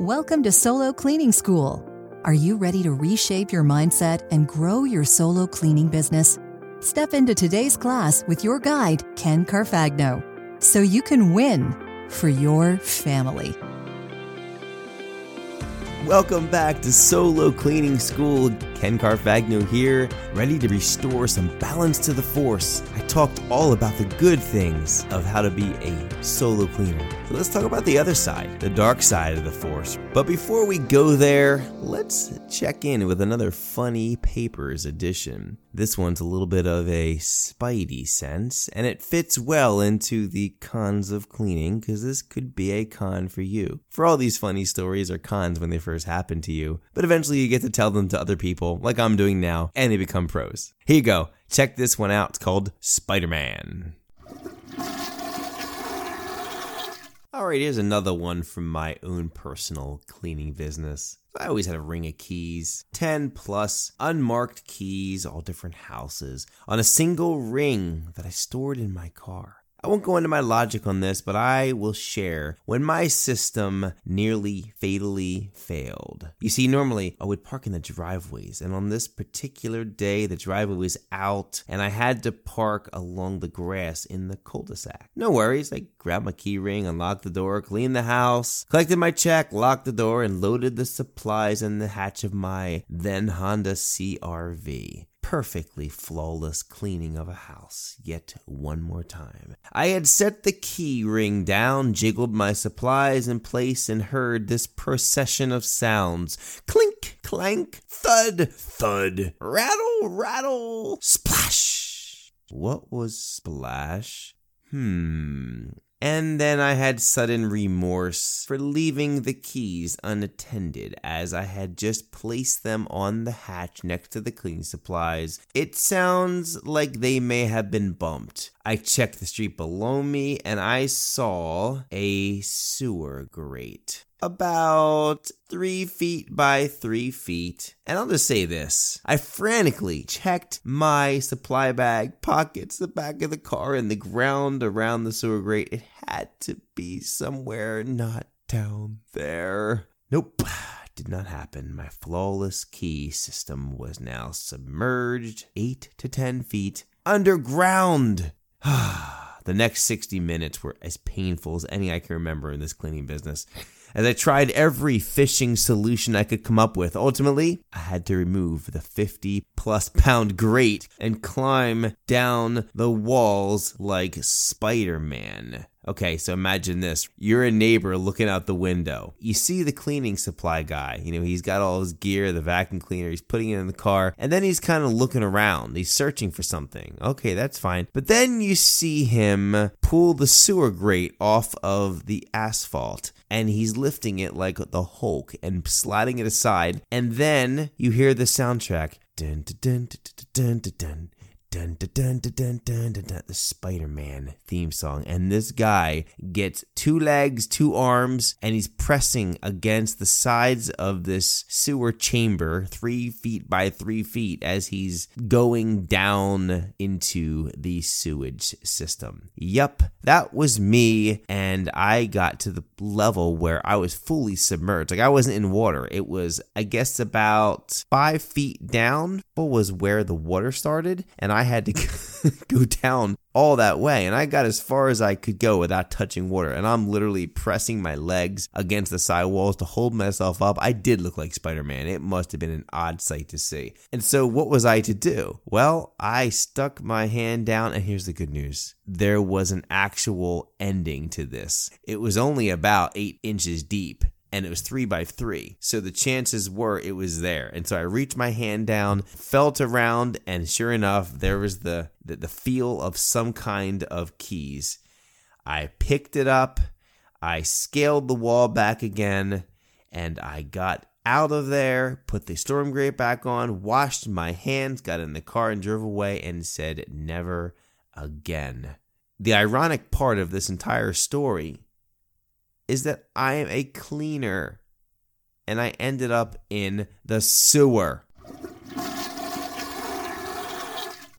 Welcome to Solo Cleaning School. Are you ready to reshape your mindset and grow your solo cleaning business? Step into today's class with your guide, Ken Carfagno, so you can win for your family. Welcome back to Solo Cleaning School. Ken Carfagno here, ready to restore some balance to the force. I talked all about the good things of how to be a solo cleaner. So let's talk about the other side, the dark side of the force. But before we go there, let's check in with another funny papers edition. This one's a little bit of a spidey sense, and it fits well into the cons of cleaning because this could be a con for you. For all these funny stories are cons when they first happen to you, but eventually you get to tell them to other people, like I'm doing now, and they become pros. Here you go. Check this one out. It's called Spider Man. Alright, here's another one from my own personal cleaning business. I always had a ring of keys, 10 plus unmarked keys, all different houses, on a single ring that I stored in my car. I won't go into my logic on this, but I will share when my system nearly fatally failed. You see, normally I would park in the driveways, and on this particular day, the driveway was out, and I had to park along the grass in the cul de sac. No worries, I grabbed my key ring, unlocked the door, cleaned the house, collected my check, locked the door, and loaded the supplies in the hatch of my then Honda CRV perfectly flawless cleaning of a house yet one more time. I had set the key ring down, jiggled my supplies in place, and heard this procession of sounds clink, clank, thud, thud, rattle, rattle, splash. What was splash? Hmm. And then I had sudden remorse for leaving the keys unattended as I had just placed them on the hatch next to the cleaning supplies. It sounds like they may have been bumped. I checked the street below me and I saw a sewer grate about three feet by three feet. And I'll just say this I frantically checked my supply bag, pockets, the back of the car, and the ground around the sewer grate. It had to be somewhere not down there. Nope. Did not happen. My flawless key system was now submerged eight to ten feet underground. the next 60 minutes were as painful as any I can remember in this cleaning business as I tried every fishing solution I could come up with. Ultimately, I had to remove the 50 plus pound grate and climb down the walls like Spider Man. Okay, so imagine this. You're a neighbor looking out the window. You see the cleaning supply guy. You know, he's got all his gear, the vacuum cleaner, he's putting it in the car, and then he's kind of looking around. He's searching for something. Okay, that's fine. But then you see him pull the sewer grate off of the asphalt and he's lifting it like the Hulk and sliding it aside. And then you hear the soundtrack. Dun, dun, dun, dun, dun, dun, dun. Dun, dun, dun, dun, dun, dun, dun, dun, the Spider Man theme song. And this guy gets two legs, two arms, and he's pressing against the sides of this sewer chamber, three feet by three feet, as he's going down into the sewage system. Yup, that was me. And I got to the level where I was fully submerged. Like I wasn't in water. It was, I guess, about five feet down was where the water started. And I had to go down all that way and I got as far as I could go without touching water and I'm literally pressing my legs against the side walls to hold myself up. I did look like Spider-Man. It must have been an odd sight to see. And so what was I to do? Well, I stuck my hand down and here's the good news. There was an actual ending to this. It was only about eight inches deep and it was three by three. So the chances were it was there. And so I reached my hand down, felt around, and sure enough, there was the, the, the feel of some kind of keys. I picked it up, I scaled the wall back again, and I got out of there, put the storm grate back on, washed my hands, got in the car, and drove away and said, never again. The ironic part of this entire story is that I am a cleaner and I ended up in the sewer.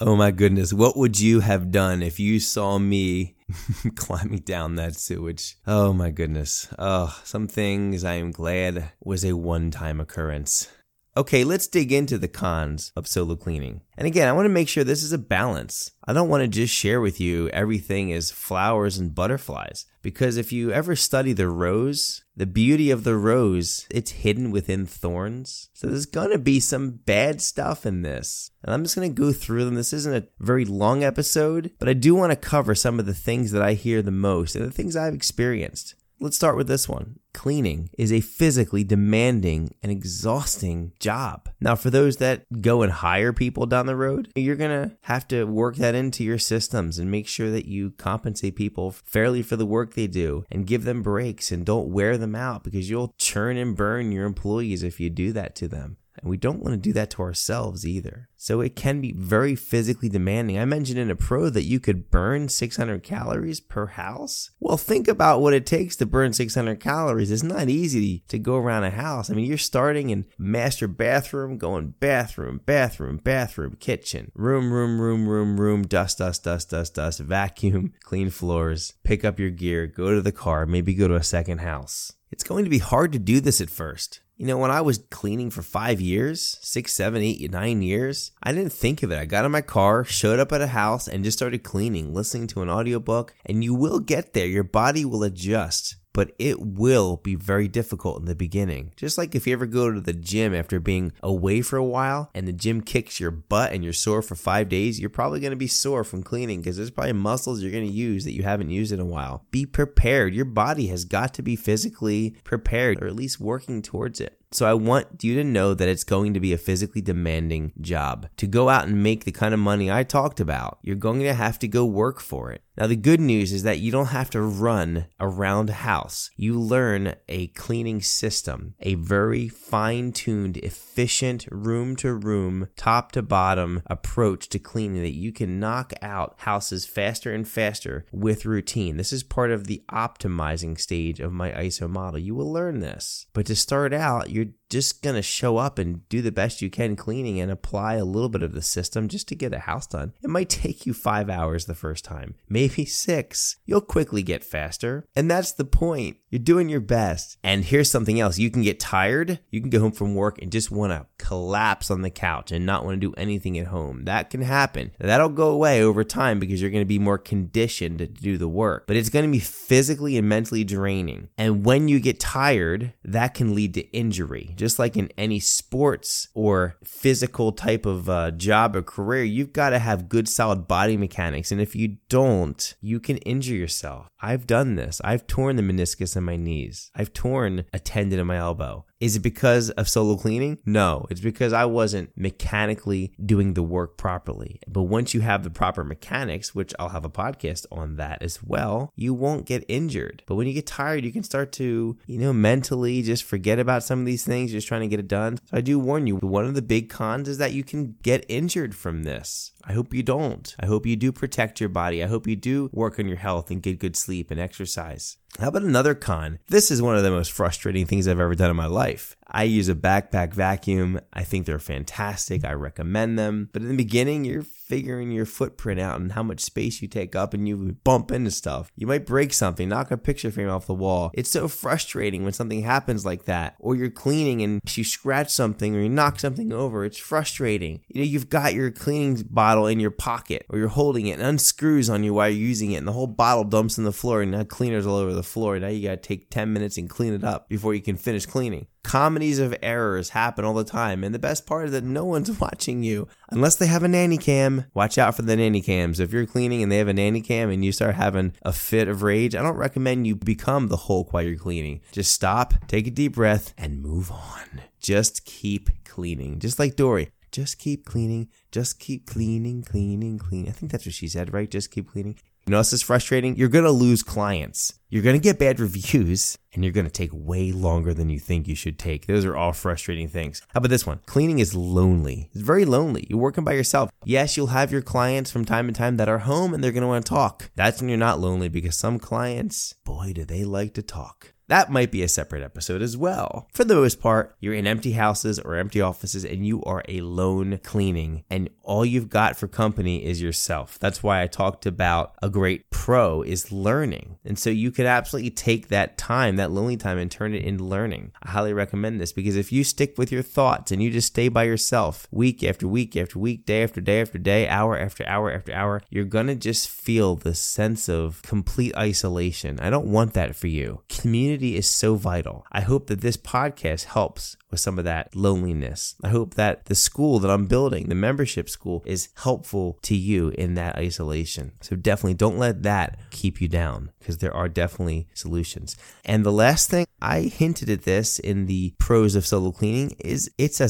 Oh my goodness, what would you have done if you saw me climbing down that sewage? Oh my goodness. Oh, some things I am glad was a one time occurrence. Okay, let's dig into the cons of solo cleaning. And again, I want to make sure this is a balance. I don't want to just share with you everything is flowers and butterflies. Because if you ever study the rose, the beauty of the rose, it's hidden within thorns. So there's going to be some bad stuff in this. And I'm just going to go through them. This isn't a very long episode, but I do want to cover some of the things that I hear the most and the things I've experienced. Let's start with this one. Cleaning is a physically demanding and exhausting job. Now, for those that go and hire people down the road, you're going to have to work that into your systems and make sure that you compensate people fairly for the work they do and give them breaks and don't wear them out because you'll churn and burn your employees if you do that to them. And we don't want to do that to ourselves either. So it can be very physically demanding. I mentioned in a pro that you could burn 600 calories per house. Well, think about what it takes to burn 600 calories. It's not easy to go around a house. I mean, you're starting in master bathroom, going bathroom, bathroom, bathroom, kitchen, room, room, room, room, room, dust, dust, dust, dust, dust, vacuum, clean floors, pick up your gear, go to the car, maybe go to a second house. It's going to be hard to do this at first. You know, when I was cleaning for five years, six, seven, eight, nine years, I didn't think of it. I got in my car, showed up at a house, and just started cleaning, listening to an audiobook. And you will get there. Your body will adjust but it will be very difficult in the beginning. Just like if you ever go to the gym after being away for a while and the gym kicks your butt and you're sore for five days, you're probably going to be sore from cleaning because there's probably muscles you're going to use that you haven't used in a while. Be prepared. Your body has got to be physically prepared or at least working towards it. So I want you to know that it's going to be a physically demanding job. To go out and make the kind of money I talked about, you're going to have to go work for it. Now, the good news is that you don't have to run around a house. You learn a cleaning system, a very fine tuned, efficient, room to room, top to bottom approach to cleaning that you can knock out houses faster and faster with routine. This is part of the optimizing stage of my ISO model. You will learn this. But to start out, you're just going to show up and do the best you can cleaning and apply a little bit of the system just to get a house done. It might take you five hours the first time, maybe six. You'll quickly get faster. And that's the point. You're doing your best. And here's something else you can get tired. You can go home from work and just want to collapse on the couch and not want to do anything at home. That can happen. That'll go away over time because you're going to be more conditioned to do the work. But it's going to be physically and mentally draining. And when you get tired, that can lead to injury just like in any sports or physical type of uh, job or career, you've got to have good, solid body mechanics. And if you don't, you can injure yourself. I've done this. I've torn the meniscus in my knees. I've torn a tendon in my elbow. Is it because of solo cleaning? No, it's because I wasn't mechanically doing the work properly. But once you have the proper mechanics, which I'll have a podcast on that as well, you won't get injured. But when you get tired, you can start to, you know, mentally just forget about some of these things, just trying to get it done. So I do warn you, one of the big cons is that you can get injured from this. I hope you don't. I hope you do protect your body. I hope you do work on your health and get good sleep and exercise. How about another con? This is one of the most frustrating things I've ever done in my life. I use a backpack vacuum. I think they're fantastic. I recommend them. But in the beginning, you're figuring your footprint out and how much space you take up and you bump into stuff. You might break something, knock a picture frame off the wall. It's so frustrating when something happens like that. Or you're cleaning and you scratch something or you knock something over. It's frustrating. You know, you've got your cleaning bottle in your pocket or you're holding it and unscrews on you while you're using it and the whole bottle dumps in the floor and now cleaner's all over the floor. Now you gotta take 10 minutes and clean it up before you can finish cleaning comedies of errors happen all the time. And the best part is that no one's watching you unless they have a nanny cam. Watch out for the nanny cams. If you're cleaning and they have a nanny cam and you start having a fit of rage, I don't recommend you become the Hulk while you're cleaning. Just stop, take a deep breath, and move on. Just keep cleaning. Just like Dory. Just keep cleaning. Just keep cleaning, cleaning, cleaning. I think that's what she said, right? Just keep cleaning. You know, this is frustrating. You're going to lose clients You're going to get bad reviews and you're going to take way longer than you think you should take. Those are all frustrating things. How about this one? Cleaning is lonely. It's very lonely. You're working by yourself. Yes, you'll have your clients from time to time that are home and they're going to want to talk. That's when you're not lonely because some clients, boy, do they like to talk. That might be a separate episode as well. For the most part, you're in empty houses or empty offices and you are alone cleaning and all you've got for company is yourself. That's why I talked about a great pro is learning. And so you could absolutely take that time, that lonely time and turn it into learning. I highly recommend this because if you stick with your thoughts and you just stay by yourself week after week after week, day after day after day, hour after hour after hour, you're to just feel the sense of complete isolation. I don't want that for you. Community community is so vital. I hope that this podcast helps with some of that loneliness. I hope that the school that I'm building, the membership school, is helpful to you in that isolation. So definitely don't let that keep you down because there are definitely solutions. And the last thing I hinted at this in the pros of solo cleaning is it's a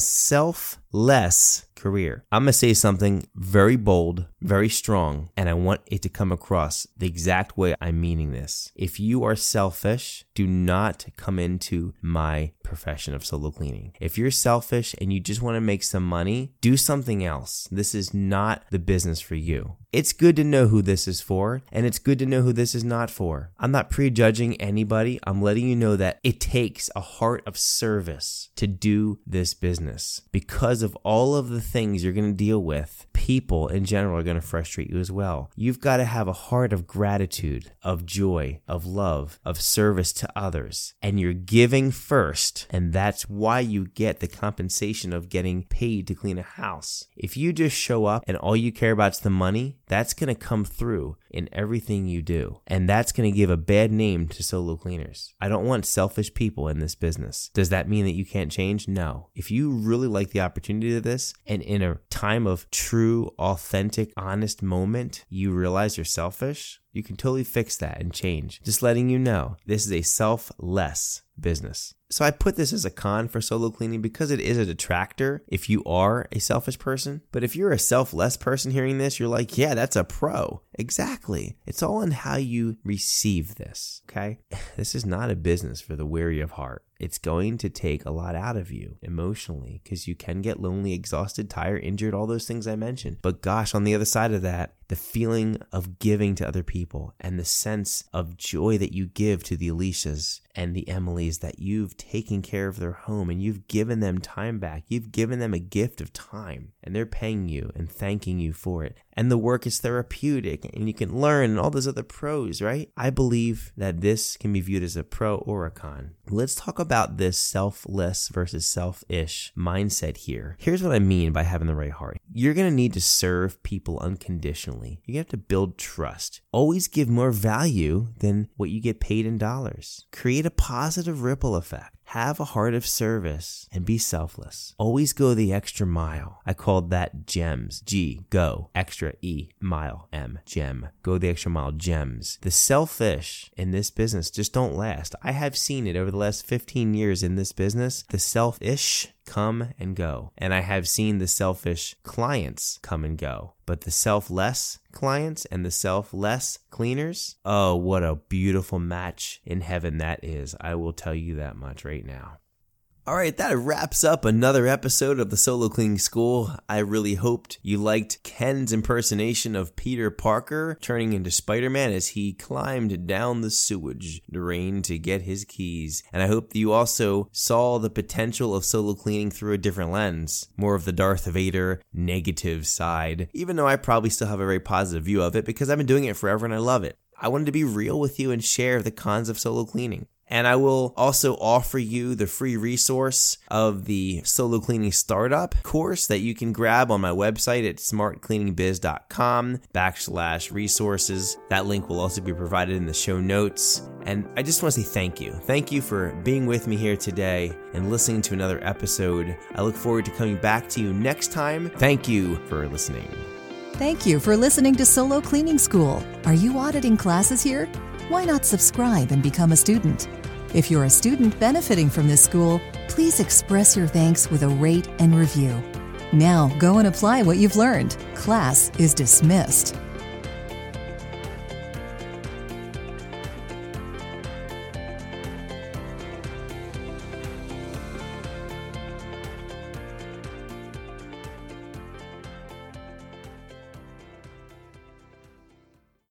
selfless career. I'm going to say something very bold, very strong, and I want it to come across the exact way I'm meaning this. If you are selfish, do not come into my profession of solo cleaning. If you're selfish and you just want to make some money, do something else. This is not the business for you. It's good to know who this is for, and it's good to know who this is not for. I'm not prejudging anybody. I'm letting you know that it takes a heart of service to do this business because of all of the things you're going to deal with. People in general are going to frustrate you as well. You've got to have a heart of gratitude, of joy, of love, of service to others, and you're giving first, and that's why you get the compensation of getting paid to clean a house. If you just show up and all you care about is the money, that's going to come through in everything you do. And that's going to give a bad name to solo cleaners. I don't want selfish people in this business. Does that mean that you can't change? No. If you really like the opportunity of this and in a time of true, authentic, honest moment, you realize you're selfish, you can totally fix that and change. Just letting you know, this is a selfless business. So I put this as a con for solo cleaning because it is a detractor if you are a selfish person. But if you're a selfless person hearing this, you're like, yeah, that's a pro. Exactly. It's all in how you receive this. Okay. This is not a business for the weary of heart. It's going to take a lot out of you emotionally because you can get lonely, exhausted, tired, injured, all those things I mentioned. But gosh, on the other side of that, the feeling of giving to other people and the sense of joy that you give to the Alicias and the Emilys that you've taken care of their home and you've given them time back. You've given them a gift of time and they're paying you and thanking you for it. And the work is therapeutic and you can learn and all those other pros, right? I believe that this can be viewed as a pro or a con. Let's talk about this selfless versus selfish mindset here. Here's what I mean by having the right heart. You're going to need to serve people unconditionally. You have to build trust. Always give more value than what you get paid in dollars. Create a positive ripple effect. Have a heart of service and be selfless. Always go the extra mile. I called that gems. G, go. Extra E, mile. M, gem. Go the extra mile, gems. The selfish in this business just don't last. I have seen it over the last 15 years in this business. The selfish come and go. And I have seen the selfish clients come and go. But the selfless clients and the selfless cleaners, oh, what a beautiful match in heaven that is. I will tell you that much right now. All right, that wraps up another episode of the Solo Cleaning School. I really hoped you liked Ken's impersonation of Peter Parker turning into Spider Man as he climbed down the sewage drain to get his keys. And I hope that you also saw the potential of solo cleaning through a different lens, more of the Darth Vader negative side, even though I probably still have a very positive view of it because I've been doing it forever and I love it. I wanted to be real with you and share the cons of solo cleaning. And I will also offer you the free resource of the solo cleaning startup course that you can grab on my website at smartcleaningbiz.com backslash resources. That link will also be provided in the show notes. And I just want to say thank you. Thank you for being with me here today and listening to another episode. I look forward to coming back to you next time. Thank you for listening. Thank you for listening to Solo Cleaning School. Are you auditing classes here? Why not subscribe and become a student? If you're a student benefiting from this school, please express your thanks with a rate and review. Now go and apply what you've learned. Class is dismissed.